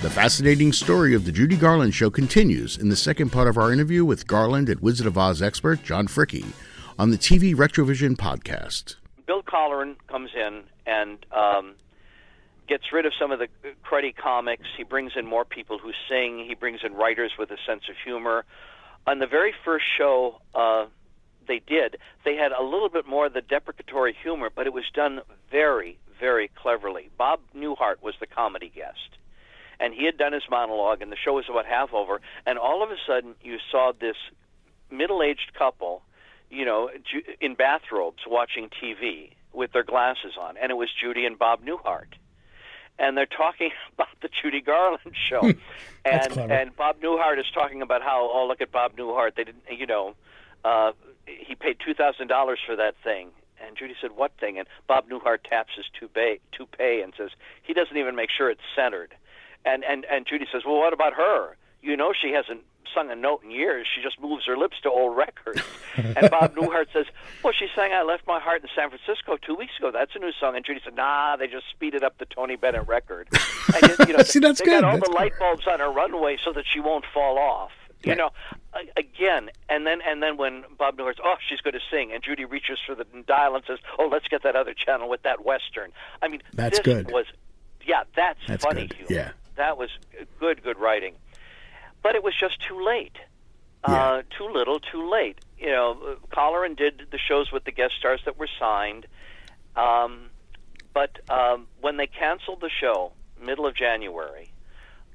The fascinating story of the Judy Garland Show continues in the second part of our interview with Garland and Wizard of Oz expert John Fricke on the TV Retrovision podcast. Bill Colleran comes in and um, gets rid of some of the cruddy comics. He brings in more people who sing. He brings in writers with a sense of humor. On the very first show uh, they did, they had a little bit more of the deprecatory humor, but it was done very, very cleverly. Bob Newhart was the comedy guest. And he had done his monologue, and the show was about half over. And all of a sudden, you saw this middle-aged couple, you know, in bathrobes watching TV with their glasses on, and it was Judy and Bob Newhart. And they're talking about the Judy Garland show, and and Bob Newhart is talking about how oh look at Bob Newhart they didn't you know uh, he paid two thousand dollars for that thing, and Judy said what thing, and Bob Newhart taps his toupee toupee and says he doesn't even make sure it's centered, and and and Judy says well what about her you know she hasn't sung a note in years. She just moves her lips to old records. and Bob Newhart says, "Well, she sang I Left My Heart in San Francisco two weeks ago. That's a new song." And Judy said, "Nah, they just speeded up the Tony Bennett record." And, you know, See, that's they good. got all that's the light bulbs on her runway so that she won't fall off. You know, again, and then and then when Bob Newhart's, oh, she's going to sing, and Judy reaches for the dial and says, "Oh, let's get that other channel with that western." I mean, that's this good. Was yeah, that's, that's funny good. humor. Yeah, that was good, good writing but it was just too late. Yeah. Uh, too little, too late. You know, Colleran did the shows with the guest stars that were signed, um, but um, when they canceled the show, middle of January,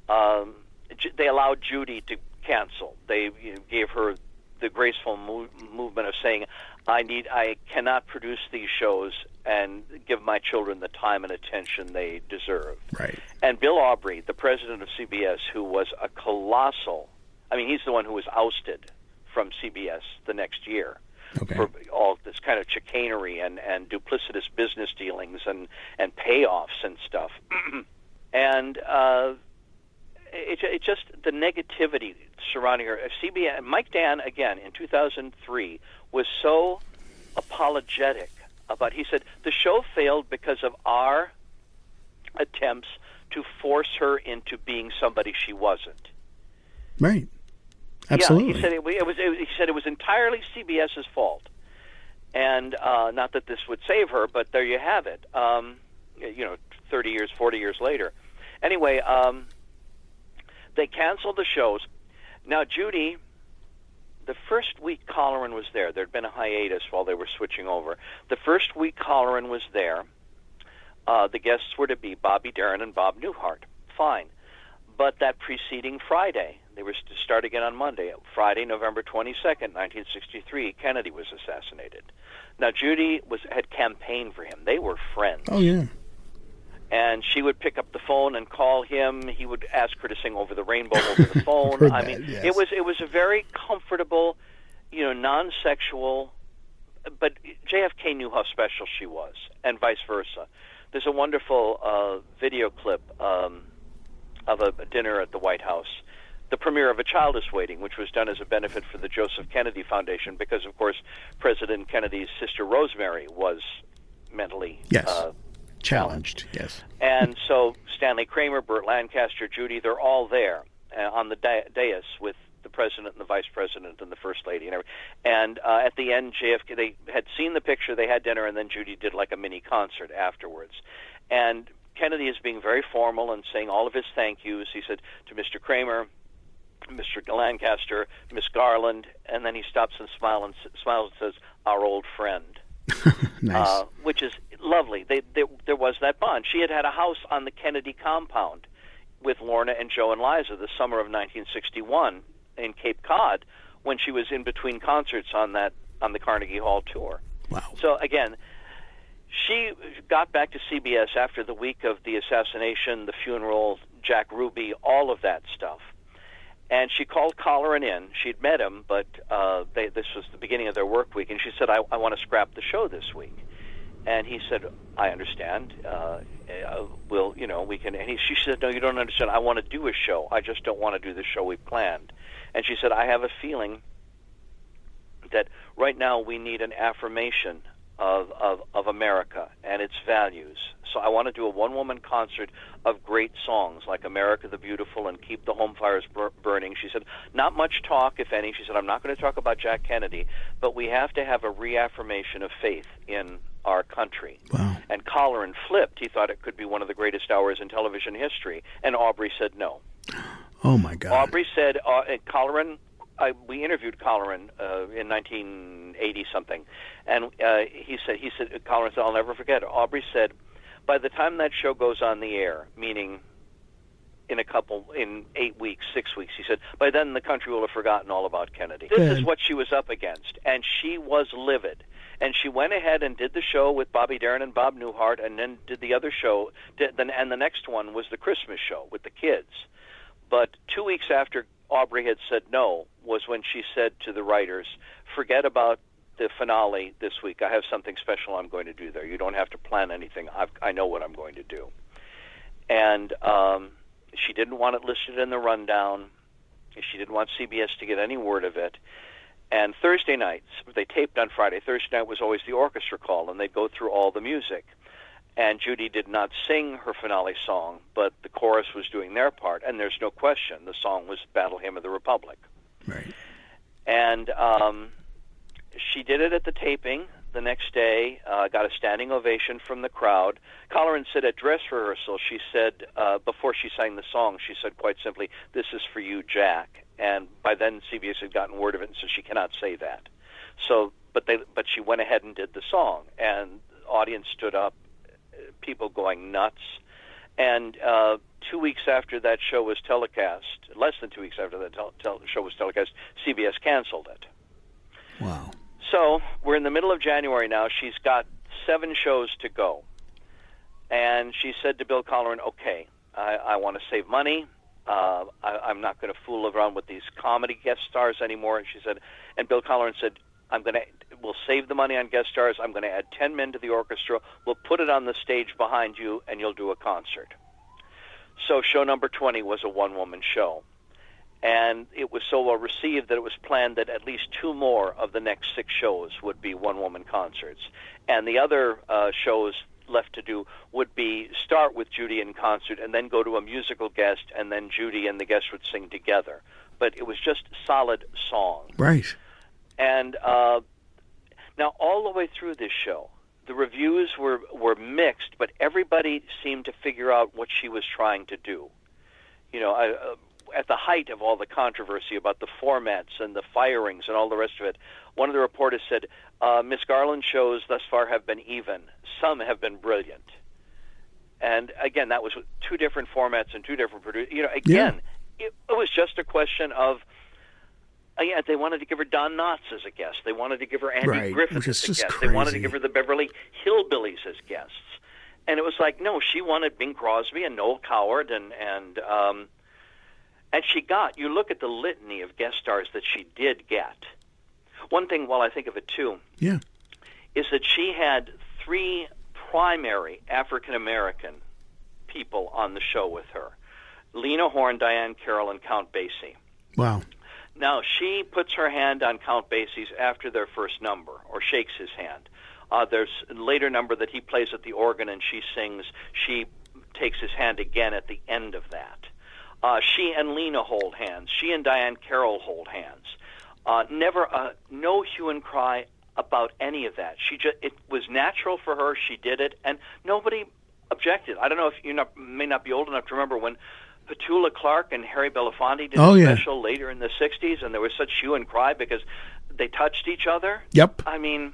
um, they allowed Judy to cancel. They you know, gave her the graceful mo- movement of saying, "I need, I cannot produce these shows and give my children the time and attention they deserve." right. And Bill Aubrey, the president of CBS, who was a colossal, I mean, he's the one who was ousted from CBS the next year Okay. for all this kind of chicanery and, and duplicitous business dealings and, and payoffs and stuff. and uh, it, it just, the negativity surrounding her. CBS, Mike Dann, again, in 2003, was so apologetic about, he said, the show failed because of our attempts to force her into being somebody she wasn't. Right. Absolutely. Yeah, he said it, it was. It, he said it was entirely CBS's fault, and uh, not that this would save her, but there you have it. Um, you know, thirty years, forty years later. Anyway, um, they canceled the shows. Now, Judy, the first week Colleran was there, there'd been a hiatus while they were switching over. The first week Colleran was there, uh, the guests were to be Bobby Darin and Bob Newhart. Fine. But that preceding Friday, they were to start again on Monday. Friday, November 22nd, 1963, Kennedy was assassinated. Now, Judy was had campaigned for him. They were friends. oh yeah. And she would pick up the phone and call him. He would ask her to sing "Over the Rainbow" over the phone. I that, mean, yes. it was it was a very comfortable, you know, non-sexual. But JFK knew how special she was, and vice versa. There's a wonderful uh, video clip um, of a, a dinner at the White House, the premiere of A Child Is Waiting, which was done as a benefit for the Joseph Kennedy Foundation, because of course President Kennedy's sister Rosemary was mentally Yes. uh, Challenged. Yes. and so Stanley Kramer, Burt Lancaster, Judy, they're all there uh, on the da- dais with the president and the vice president and the first lady and everything. And uh, at the end, JFK they had seen the picture, they had dinner, and then Judy did like a mini concert afterwards. And Kennedy is being very formal and saying all of his thank yous. He said to Mr. Kramer, Mr. Lancaster, Miss Garland, and then he stops and smile and smiles and says, "Our old friend." Nice. uh, which is lovely. They, they, there was that bond. She had had a house on the Kennedy compound with Lorna and Joe and Liza the summer of 1961 in Cape Cod when she was in between concerts on that on the Carnegie Hall tour. wow. So again, she got back to CBS after the week of the assassination, the funeral, Jack Ruby, all of that stuff. And she called Colleran in. She'd met him, but uh, they, this was the beginning of their work week. And she said, I, I want to scrap the show this week. And he said, I understand. Uh, uh, we'll, you know, we can. And he, she said, No, you don't understand. I want to do a show. I just don't want to do the show we planned. And she said, I have a feeling that right now we need an affirmation of, of, of America and its values. So I want to do a one woman concert of great songs like America the Beautiful and Keep the Home Fires Bur- Burning. She said, not much talk, if any. She said, I'm not going to talk about Jack Kennedy, but we have to have a reaffirmation of faith in our country. Wow. And Colleran flipped. He thought it could be one of the greatest hours in television history. And Aubrey said no. Oh my God. Aubrey said, uh, and Colleran, I, we interviewed Colleran uh, in 1980 something, and uh, he said, he said, Colleran said, I'll never forget. Aubrey said, by the time that show goes on the air, meaning in a couple, in eight weeks, six weeks, he said, by then the country will have forgotten all about Kennedy. This is what she was up against, and she was livid. And she went ahead and did the show with Bobby Darin and Bob Newhart, and then did the other show. Then, and the next one was the Christmas show with the kids. But two weeks after Aubrey had said no was when she said to the writers, "Forget about the finale this week. I have something special I'm going to do there. You don't have to plan anything. I've, I know what I'm going to do." And um, she didn't want it listed in the rundown. She didn't want CBS to get any word of it. And Thursday nights, they taped on Friday. Thursday night was always the orchestra call, and they'd go through all the music. And Judy did not sing her finale song, but the chorus was doing their part. And there's no question, the song was Battle Hymn of the Republic. Right. And um, she did it at the taping the next day, uh, got a standing ovation from the crowd. Colleran said at dress rehearsal, she said, uh, before she sang the song, she said quite simply, This is for you, Jack. And by then, CBS had gotten word of it, and so she cannot say that. So, but they, but she went ahead and did the song, and the audience stood up, people going nuts. And uh, two weeks after that show was telecast, less than two weeks after that tel- tel- show was telecast, CBS canceled it. Wow. So we're in the middle of January now. She's got seven shows to go. And she said to Bill Colleran, okay, I, I want to save money. Uh, I, I'm not going to fool around with these comedy guest stars anymore. And she said, and Bill Colleran said, I'm going to, we'll save the money on guest stars. I'm going to add 10 men to the orchestra. We'll put it on the stage behind you, and you'll do a concert. So show number 20 was a one-woman show and it was so well received that it was planned that at least two more of the next six shows would be one woman concerts and the other uh, shows left to do would be start with Judy in concert and then go to a musical guest and then Judy and the guest would sing together. But it was just solid song Right. and uh, now all the way through this show the reviews were were mixed but everybody seemed to figure out what she was trying to do. You know I, uh, at the height of all the controversy about the formats and the firings and all the rest of it, one of the reporters said, uh, Miss Garland shows thus far have been even. Some have been brilliant. And again, that was two different formats and two different producers. You know, again, it, it was just a question of, uh, yeah, they wanted to give her Don Knotts as a guest. They wanted to give her Andy Right, Griffith as a guest. They wanted to give her the Beverly Hillbillies as guests. And it was like, no, she wanted Bing Crosby and Noel Coward and and um, and she got. You look at the litany of guest stars that she did get. One thing, while I think of it too, Yeah. is that she had three primary African American people on the show with her: Lena Horne, Diahann Carroll, and Count Basie. Wow. Now she puts her hand on Count Basie's after their first number, or shakes his hand. Uh, there's a later number that he plays at the organ and she sings. She takes his hand again at the end of that. Uh, she and Lena hold hands. She and Diahann Carroll hold hands. Uh, never, uh, no hue and cry about any of that. She just, it was natural for her. She did it, and nobody objected. I don't know if you not, may not be old enough to remember when Petula Clark and Harry Belafonte did Oh, a yeah. special later in the '60s, and there was such hue and cry because they touched each other. Yep. I mean,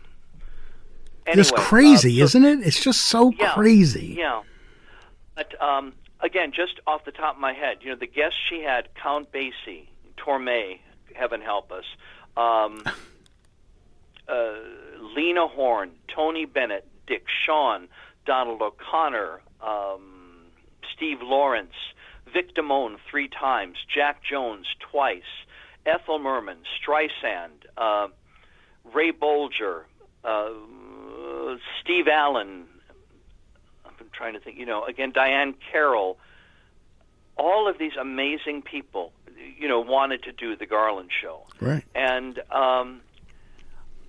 anyway, uh, crazy, so- isn't it? It's just so yeah, crazy. Yeah. But um, again, just off the top of my head, you know, the guests she had: Count Basie, Torme, heaven help us, um, uh, Lena Horne, Tony Bennett, Dick Shawn, Donald O'Connor, um, Steve Lawrence, Vic Damone three times, Jack Jones twice, Ethel Merman, Streisand, uh, Ray Bolger, uh, Steve Allen. I'm trying to think. You know, again, Diahann Carroll. All of these amazing people, you know, wanted to do the Garland show. Right. And um,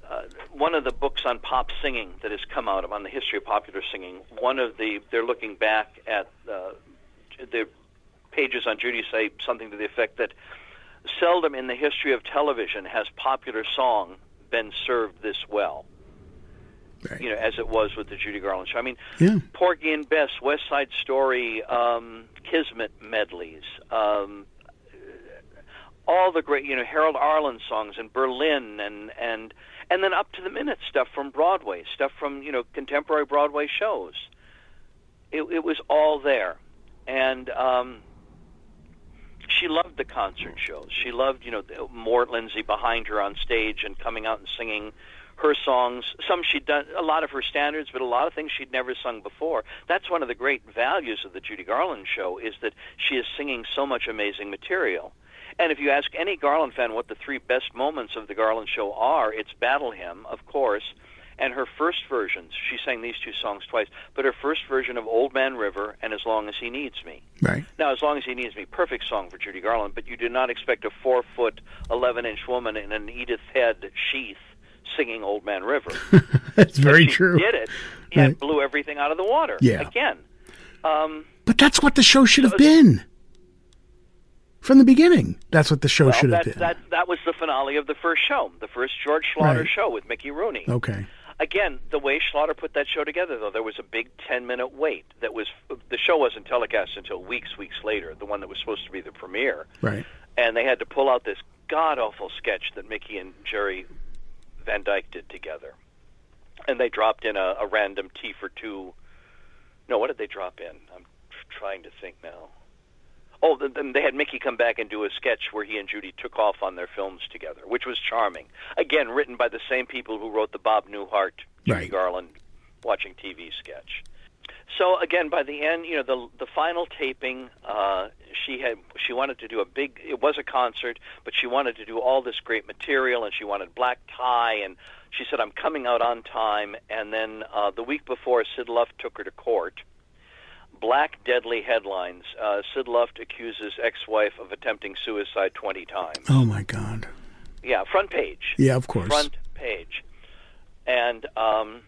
uh, one of the books on pop singing that has come out on the history of popular singing, one of the they're looking back at uh, the pages on Judy say something to the effect that seldom in the history of television has popular song been served this well. Right. You know, as it was with the Judy Garland show. I mean, Yeah. Porgy and Bess, West Side Story, um, Kismet medleys, um, all the great, you know, Harold Arlen songs and Berlin and and and then up to the minute stuff from Broadway, stuff from you know contemporary Broadway shows. It, it was all there, and um, she loved the concert shows. She loved you know Mort Lindsay behind her on stage and coming out and singing her songs. Some she'd done a lot of her standards, but a lot of things she'd never sung before. That's one of the great values of the Judy Garland show is that she is singing so much amazing material. And if you ask any Garland fan what the three best moments of the Garland show are, it's Battle Hymn, of course, and her first versions. She sang these two songs twice, but her first version of Old Man River and As Long as He Needs Me. Right. Now, As Long as He Needs Me, perfect song for Judy Garland, but you do not expect a four foot, 11 inch woman in an Edith Head sheath singing Old Man River. That's very she true. did it and Right. blew everything out of the water. Yeah. Again. Um, But that's what the show should have been. From the beginning. That's what the show well, should have that, been. that, that was the finale of the first show, the first George Schlatter Right. show with Mickey Rooney. Okay. Again, the way Schlatter put that show together, though, there was a big 10 minute wait. That was The show wasn't telecast until weeks, weeks later, the one that was supposed to be the premiere. Right. and they had to pull out this god awful sketch that Mickey and Jerry Van Dyke did together. And they dropped in a, a random Tea for Two. No, what did they drop in? I'm tr- trying to think now. Oh, they had Mickey come back and do a sketch where he and Judy took off on their films together, which was charming. Again, written by the same people who wrote the Bob Newhart, Judy Right. Garland watching TV sketch. So again, by the end, you know, the the final taping, uh, she had she wanted to do a big. It was a concert, but she wanted to do all this great material, and she wanted black tie, and she said, "I'm coming out on time." And then uh, the week before, Sid Luft took her to court. Black deadly headlines: uh, Sid Luft accuses ex-wife of attempting suicide 20 times. Oh my God. Yeah, front page Yeah, of course. front page. And um,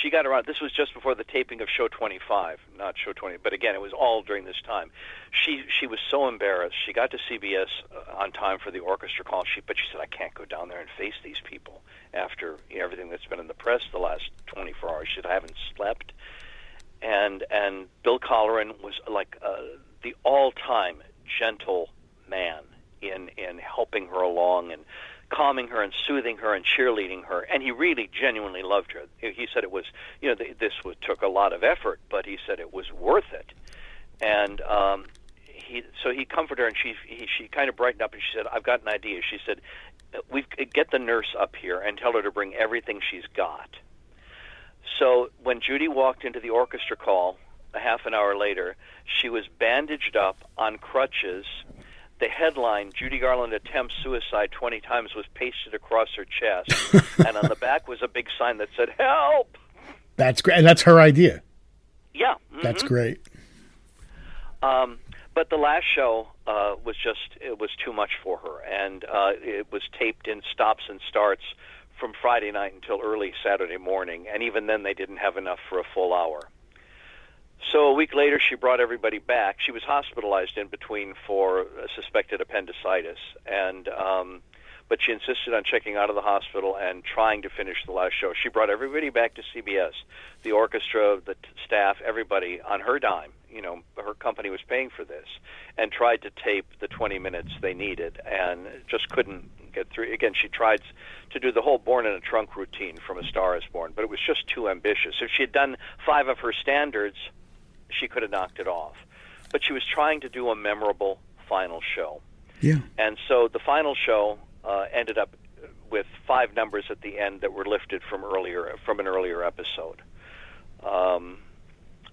she got around. This was just before the taping of Show 25, not Show 20, but again, it was all during this time. She she was so embarrassed. She got to CBS uh, on time for the orchestra call. She but she said, "I can't go down there and face these people after you know, everything that's been in the press the last 24 hours." She said, "I haven't slept." And and Bill Colleran was like uh, the all-time gentle man in in helping her along and calming her and soothing her and cheerleading her. And he really genuinely loved her. He said it was you know this was, took a lot of effort but he said it was worth it. And um he so he comforted her and she he, she kind of brightened up and she said i've got an idea. She said we get the nurse up here and tell her to bring everything she's got so when Judy walked into the orchestra call a half an hour later, she was bandaged up on crutches. The headline, Judy Garland attempts suicide 20 times, was pasted across her chest. and on the back was a big sign that said, Help! That's great. And that's her idea. Yeah. That's mhm. great. Um, but the last show uh, was just, it was too much for her. And uh, it was taped in stops and starts from Friday night until early Saturday morning. And even then, they didn't have enough for a full hour. So a week later, she brought everybody back. She was hospitalized in between for suspected appendicitis, and um, but she insisted on checking out of the hospital and trying to finish the last show. She brought everybody back to CBS, the orchestra, the t- staff, everybody on her dime. You know, her company was paying for this, and tried to tape the 20 minutes they needed, and just couldn't get through. Again, she tried to do the whole "Born in a Trunk" routine from A Star Is Born, but it was just too ambitious. If she had done five of her standards, she could have knocked it off. But she was trying to do a memorable final show. Yeah. And so the final show uh, ended up with five numbers at the end that were lifted from earlier from an earlier episode. Um,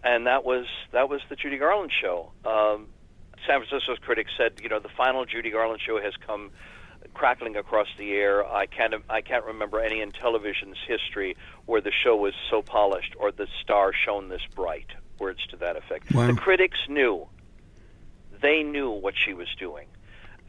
and that was that was the Judy Garland show. Um, San Francisco's critics said, you know, the final Judy Garland show has come crackling across the air. I can't I can't remember any in television's history where the show was so polished or the star shone this bright. Words to that effect. Wow. The critics knew. They knew what she was doing,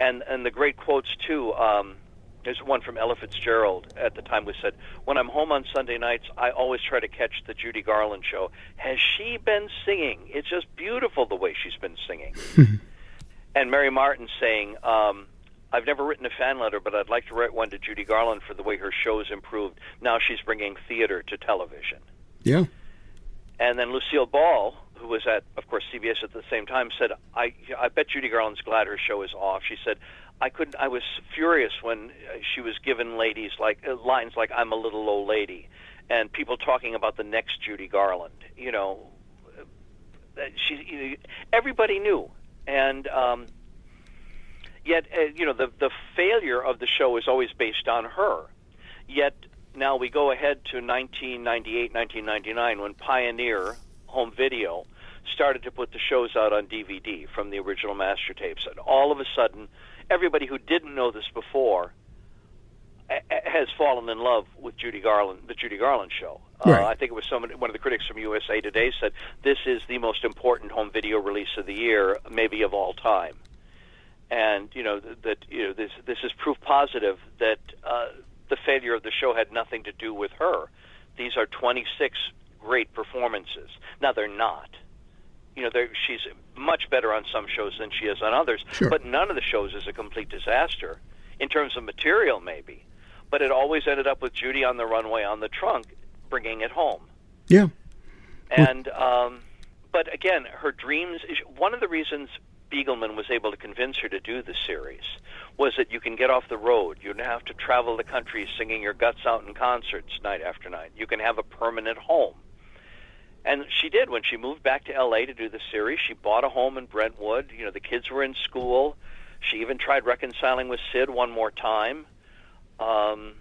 and and the great quotes too. Um, there's one from Ella Fitzgerald at the time who said, "When I'm home on Sunday nights, I always try to catch the Judy Garland show. Has she been singing? It's just beautiful the way she's been singing." and Mary Martin saying, um, "I've never written a fan letter, but I'd like to write one to Judy Garland for the way her show's improved. Now she's bringing theater to television." Yeah. And then Lucille Ball, who was at, of course, CBS at the same time, said, "I, I bet Judy Garland's glad her show is off." She said, "I couldn't. I was furious when uh, she was given ladies like uh, lines like I'm a little old lady, and people talking about the next Judy Garland. You know, uh, she, you know, everybody knew, and." um Yet, uh, you know, the the failure of the show is always based on her. Yet now we go ahead to 1998, 1999, when Pioneer Home Video started to put the shows out on DVD from the original master tapes, and all of a sudden, everybody who didn't know this before has fallen in love with Judy Garland, the Judy Garland show. Right. Uh, I think it was somebody, one of the critics from USA Today said this is the most important home video release of the year, maybe of all time. And you know th- that you know this this is proof positive that uh, the failure of the show had nothing to do with her. These are 26 great performances. Now they're not. You know, she's much better on some shows than she is on others. Sure. But none of the shows is a complete disaster in terms of material, maybe. But it always ended up with Judy on the runway on the trunk, bringing it home. Yeah. And um, but again, her dreams. One of the reasons Spiegelman was able to convince her to do the series was that you can get off the road. You don't have to travel the country singing your guts out in concerts night after night. You can have a permanent home. And she did when she moved back to LA to do the series. She bought a home in Brentwood. You know, the kids were in school. She even tried reconciling with Sid one more time. Um,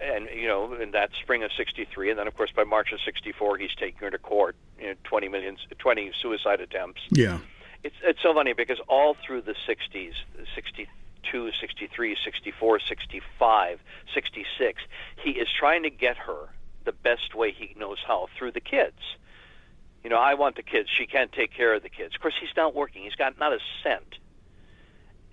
and you know, in that spring of '63, and then of course by March of '64, he's taking her to court. You know, 20 million, 20 suicide attempts. Yeah. It's it's so funny because all through the 60s, 62, 63, 64, 65, 66, he is trying to get her the best way he knows how through the kids. You know, I want the kids. She can't take care of the kids. Of course, he's not working. He's got not a cent.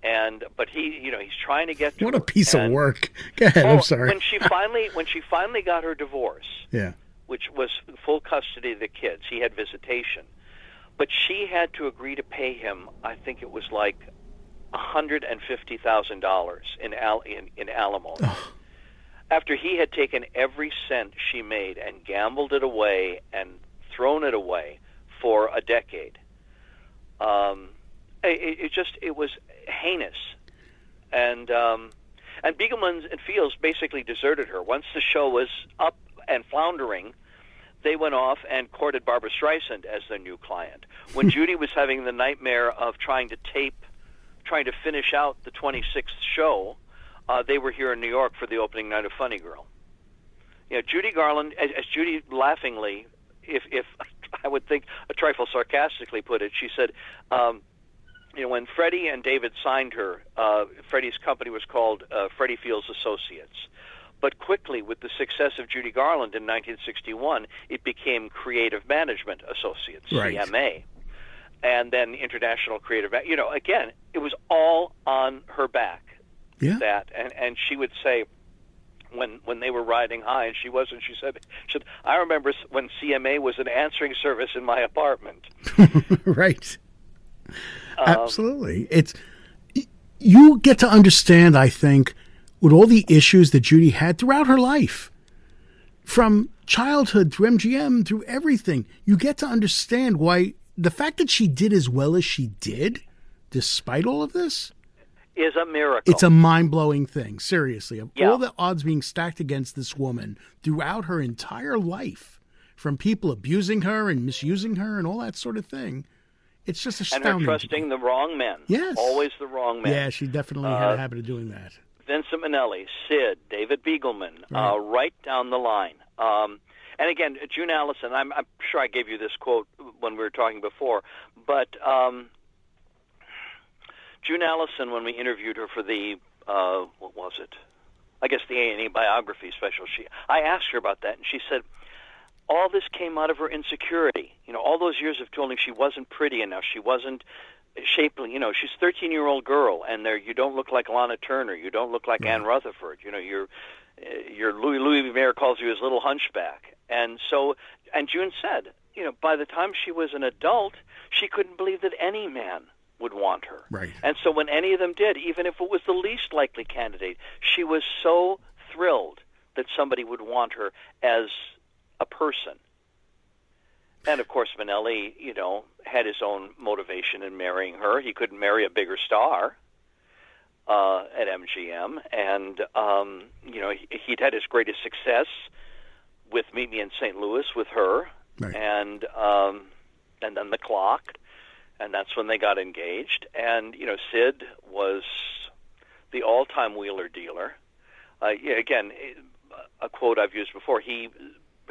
And but he, you know, he's trying to get to What a piece of And- work. Go ahead. Oh, I'm sorry. When she finally when she finally got her divorce, yeah. which was full custody of the kids. He had visitation. But she had to agree to pay him, I think it was like $150,000 in, al- in, in alimony. After he had taken every cent she made and gambled it away and thrown it away for a decade. Um, it, it just, it was heinous. And, um, and Begelman and Fields basically deserted her. Once the show was up and floundering, they went off and courted Barbra Streisand as their new client. When Judy was having the nightmare of trying to tape, trying to finish out the 26th show, uh, they were here in New York for the opening night of Funny Girl. You know, Judy Garland, as, as Judy laughingly, if if I would think a trifle sarcastically put it, she said, um, you know, when Freddie and David signed her, uh, Freddie's company was called uh, Freddie Fields Associates. But quickly, with the success of Judy Garland in 1961, it became Creative Management Associates, Right. CMA, and then International Creative. You know, again, it was all on her back. Yeah. That and and she would say, when when they were riding high, and she wasn't. She said, she said, I remember when CMA was an answering service in my apartment. right. Um, Absolutely. It's you get to understand, I think, with all the issues that Judy had throughout her life. From childhood through MGM through everything, you get to understand why the fact that she did as well as she did, despite all of this, Is a miracle. it's a mind blowing thing. Seriously, of Yeah. all the odds being stacked against this woman throughout her entire life, from people abusing her and misusing her and all that sort of thing, it's just and astounding. her trusting the wrong men. Yes. always the wrong men. Yeah, she definitely had Uh, a habit of doing that. Vincent Minnelli, Sid, David Begelman, right, uh, right down the line. Um, and again, June Allyson, I'm, I'm sure I gave you this quote when we were talking before, but um, June Allyson, when we interviewed her for the uh, what was it? I guess the A and E biography special. She, I asked her about that, and she said all this came out of her insecurity. You know, all those years of telling she wasn't pretty enough, she wasn't shapely. You know, she's a 13 year old girl, and there you don't look like Lana Turner, you don't look like right. Ann Rutherford. You know, you're your Louis Louis Mayer calls you his little hunchback, and so and June said, you know, by the time she was an adult, she couldn't believe that any man would want her. Right. And so when any of them did, even if it was the least likely candidate, she was so thrilled that somebody would want her as a person. And of course, Minnelli, you know, had his own motivation in marrying her. He couldn't marry a bigger star uh, at MGM, and um, you know, he, he'd had his greatest success with Meet Me in St. Louis with her, right. and um, and then The Clock, and that's when they got engaged. And you know, Sid was the all-time wheeler dealer. Uh, yeah, again, a quote I've used before. He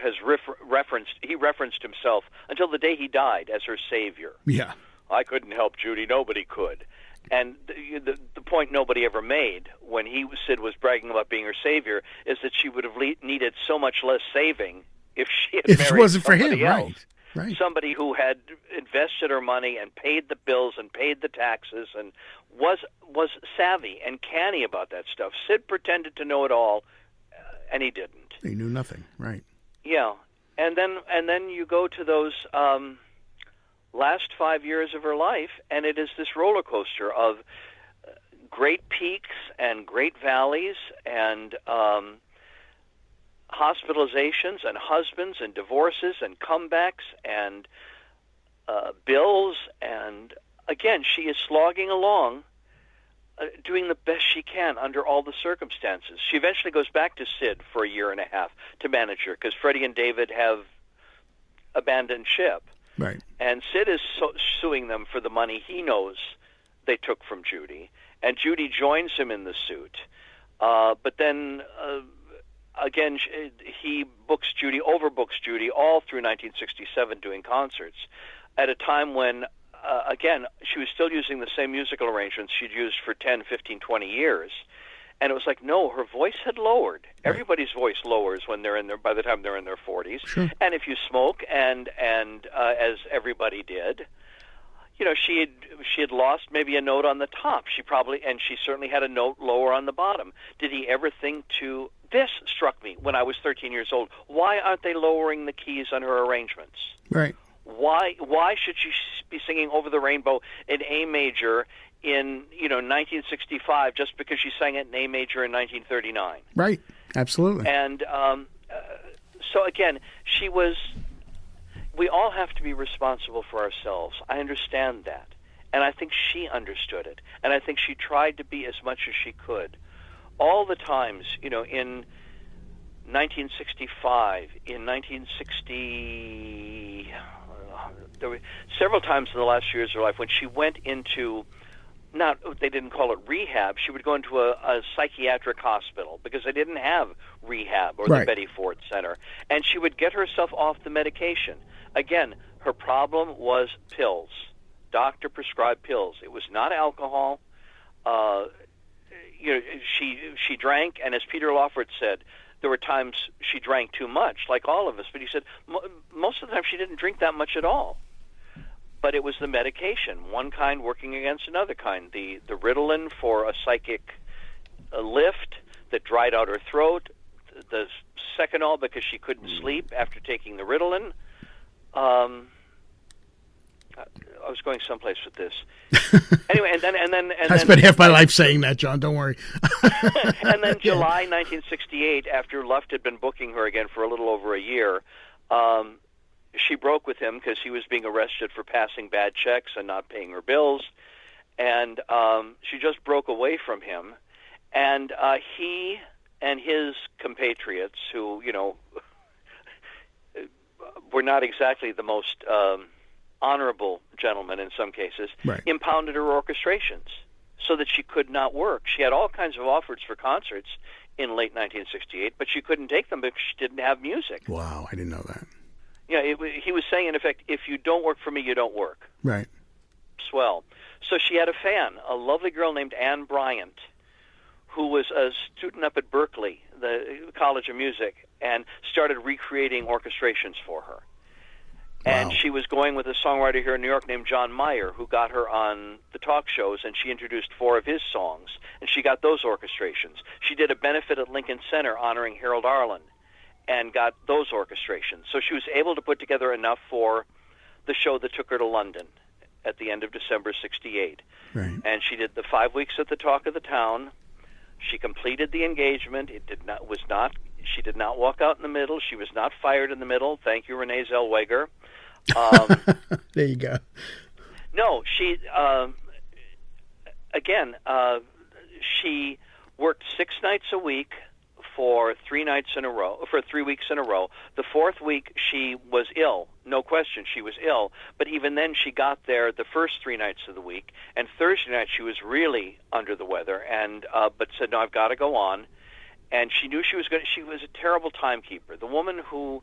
has refer- referenced he referenced himself until the day he died as her savior. Yeah, I couldn't help Judy. Nobody could. And the, the, the point nobody ever made when he Sid was bragging about being her savior is that she would have le- needed so much less saving if she had if married it wasn't for him, else. right? Right. Somebody who had invested her money and paid the bills and paid the taxes and was was savvy and canny about that stuff. Sid pretended to know it all, uh, and he didn't. He knew nothing, right? Yeah, and then and then you go to those um, last five years of her life, and it is this roller coaster of uh, great peaks and great valleys and um, hospitalizations and husbands and divorces and comebacks and uh, bills and again she is slogging along uh, doing the best she can under all the circumstances. She eventually goes back to Sid for a year and a half to manage her because Freddie and David have abandoned ship. Right. And Sid is so- suing them for the money he knows they took from Judy, and Judy joins him in the suit. Uh, but then uh, again, he books Judy, overbooks Judy all through 1967 doing concerts at a time when uh, again, she was still using the same musical arrangements she'd used for 10, 15, 20 years. And it was like, no, her voice had lowered. Right. Everybody's voice lowers when they're in their by the time they're in their 40s. Sure. And if you smoke, and and uh, as everybody did, you know, she had she had lost maybe a note on the top. She probably and she certainly had a note lower on the bottom. Did he ever think to? This struck me when I was 13 years old. Why aren't they lowering the keys on her arrangements? Right. Why why should she be singing "Over the Rainbow" in A major in you know 1965 just because she sang it in A major in 1939? Right. Absolutely. And um, uh, so again, she was. We all have to be responsible for ourselves. I understand that. And I think she understood it. And I think she tried to be as much as she could. All the times, you know, in 1965, in 1960, uh, there were several times in the last few years of her life when she went into not they didn't call it rehab. She would go into a, a psychiatric hospital because they didn't have rehab or right. the Betty Ford Center, and she would get herself off the medication. Again, her problem was pills. Doctor prescribed pills. It was not alcohol. Uh, you know, she she drank, and as Peter Lawford said, there were times she drank too much, like all of us. But he said most of the time she didn't drink that much at all. But it was the medication, one kind working against another kind. The the Ritalin for a psychic uh, lift that dried out her throat. The Seconal because she couldn't sleep after taking the Ritalin. Um, I was going someplace with this. anyway, and then and then and I then, spent half my life saying that, John. Don't worry. and then July 1968, after Luft had been booking her again for a little over a year, um, she broke with him because he was being arrested for passing bad checks and not paying her bills, and um, she just broke away from him, and uh, he and his compatriots, who you know were not exactly the most um, honorable gentlemen in some cases, right. impounded her orchestrations. so that she could not work. She had all kinds of offers for concerts in late 1968, but she couldn't take them because she didn't have music. Wow, I didn't know that. Yeah, it, he was saying in effect, if you don't work for me, you don't work. Right. Swell. So she had a fan, a lovely girl named Anne Bryant, who was a student up at Berklee, the College of Music, and started recreating orchestrations for her. Wow. And she was going with a songwriter here in New York named John Mayer, who got her on the talk shows, and she introduced four of his songs, and she got those orchestrations. She did a benefit at Lincoln Center honoring Harold Arlen, and got those orchestrations. So she was able to put together enough for the show that took her to London at the end of December '68 Right. and she did the five weeks at the Talk of the Town. She completed the engagement. It did not was not. She did not walk out in the middle. She was not fired in the middle. Thank you, Renee Zellweger. Um, There you go. no, she um, again. Uh, she worked six nights a week for three nights in a row, for three weeks in a row. The fourth week, she was ill. No question, she was ill. But even then, she got there the first three nights of the week, and Thursday night she was really under the weather, and uh, but said, "No, I've got to go on." And she knew she was going. She was a terrible timekeeper. The woman who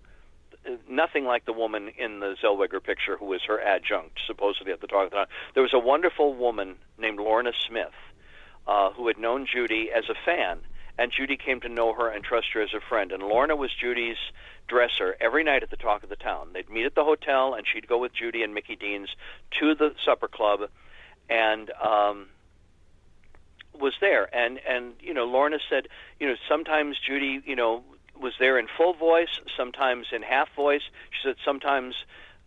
nothing like the woman in the Zellweger picture who was her adjunct, supposedly at the talk. There was a wonderful woman named Lorna Smith uh, who had known Judy as a fan, and Judy came to know her and trust her as a friend. And Lorna was Judy's dresser every night at the talk of the town. They'd meet at the hotel, and she'd go with Judy and Mickey Deans to the supper club, and um, was there. And and you know, Lorna said, you know, sometimes Judy, you know, was there in full voice, sometimes in half voice. She said sometimes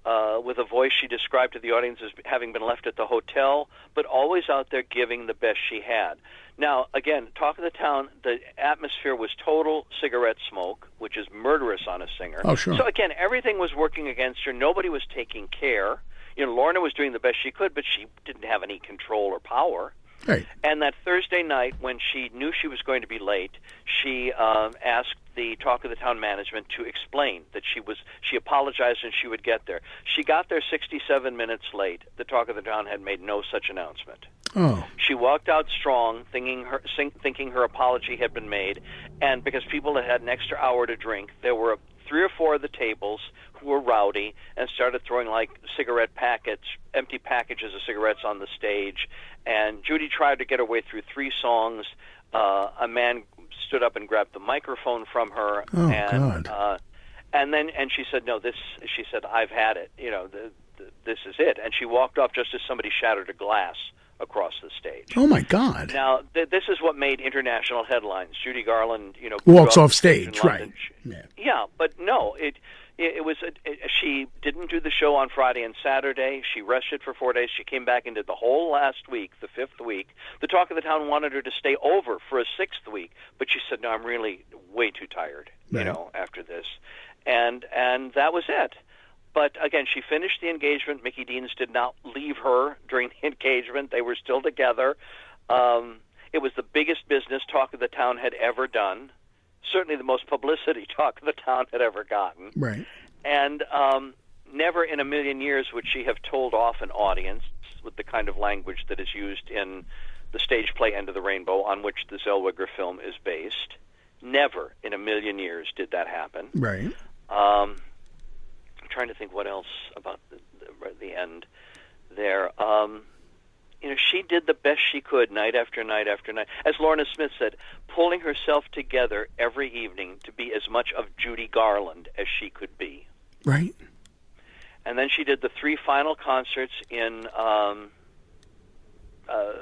uh, with a voice she described to the audience as having been left at the hotel, but always out there giving the best she had. Now, again, talk of the town, the atmosphere was total cigarette smoke, which is murderous on a singer. Oh, sure. So again, everything was working against her. Nobody was taking care. You know, Lorna was doing the best she could, but she didn't have any control or power. Right. And that Thursday night, when she knew she was going to be late, she um, asked the Talk of the Town management to explain that she was. She apologized and she would get there. She got there 67 minutes late. The Talk of the Town had made no such announcement. Oh. She walked out strong, thinking her thinking her apology had been made, and because people had had an extra hour to drink, there were three or four of the tables who were rowdy and started throwing like cigarette packets, empty packages of cigarettes on the stage. And Judy tried to get her way through three songs. Uh, a man stood up and grabbed the microphone from her, Oh, and God. uh, and then and she said, "No, this." She said, "I've had it. You know, the, the, this is it." And she walked off just as somebody shattered a glass across the stage. Oh my God. Now, th- this is what made international headlines. Judy Garland, you know, Walks off stage, right. Yeah. yeah, but no, it it, it was a, it, she didn't do the show on Friday and Saturday. She rested for four days. She came back and did the whole last week, the fifth week. The talk of the town wanted her to stay over for a sixth week, but she said, "No, I'm really way too tired, you know, after this," and and that was it. But again, she finished the engagement. Mickey Deans did not leave her during the engagement. They were still together. Um, it was the biggest business Talk of the Town had ever done. Certainly the most publicity Talk of the Town had ever gotten. Right. And um, never in a million years would she have told off an audience with the kind of language that is used in the stage play End of the Rainbow, on which the Zellweger film is based. Never in a million years did that happen. Right. Um, trying to think what else about the, the, the end there. Um, you know, she did the best she could night after night after night. As Lorna Smith said, pulling herself together every evening to be as much of Judy Garland as she could be. Right. And then she did the three final concerts in um, uh,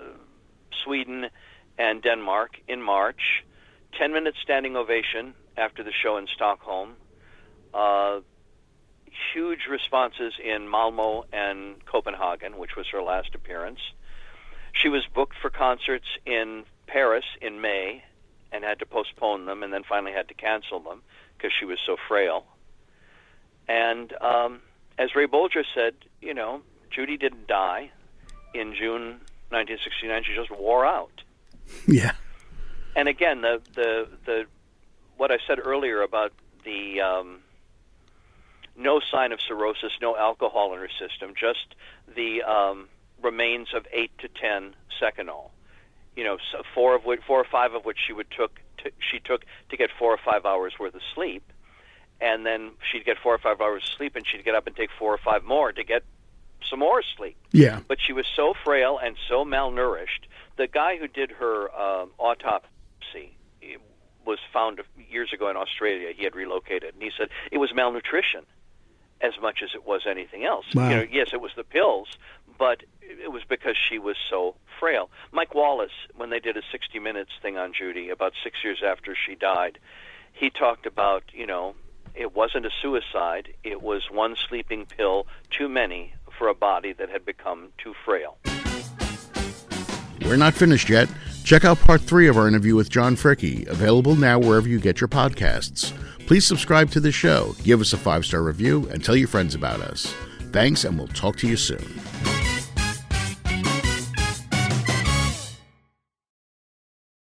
Sweden and Denmark in March. Ten minute standing ovation after the show in Stockholm. Uh, huge responses in Malmo and Copenhagen, which was her last appearance. She was booked for concerts in Paris in May and had to postpone them and then finally had to cancel them because she was so frail. And um, as Ray Bolger said, you know, Judy didn't die in June 1969. She just wore out. Yeah. And again, the the the what I said earlier about the um, no sign of cirrhosis, no alcohol in her system, just the um, remains of eight to ten Seconal. you know, four of which, four or five of which she would took to, she took to get four or five hours worth of sleep, and then she'd get four or five hours of sleep, and she'd get up and take four or five more to get some more sleep. Yeah. But she was so frail and so malnourished. The guy who did her um, autopsy was found years ago in Australia. He had relocated, and he said it was malnutrition as much as it was anything else. Wow. You know, yes, it was the pills, but it was because she was so frail. Mike Wallace, when they did a 60 Minutes thing on Judy about six years after she died, he talked about, you know, it wasn't a suicide, it was one sleeping pill too many for a body that had become too frail. We're not finished yet. Check out part three of our interview with John Fricke, available now wherever you get your podcasts. Please subscribe to the show, give us a five star review, and tell your friends about us. Thanks, and we'll talk to you soon.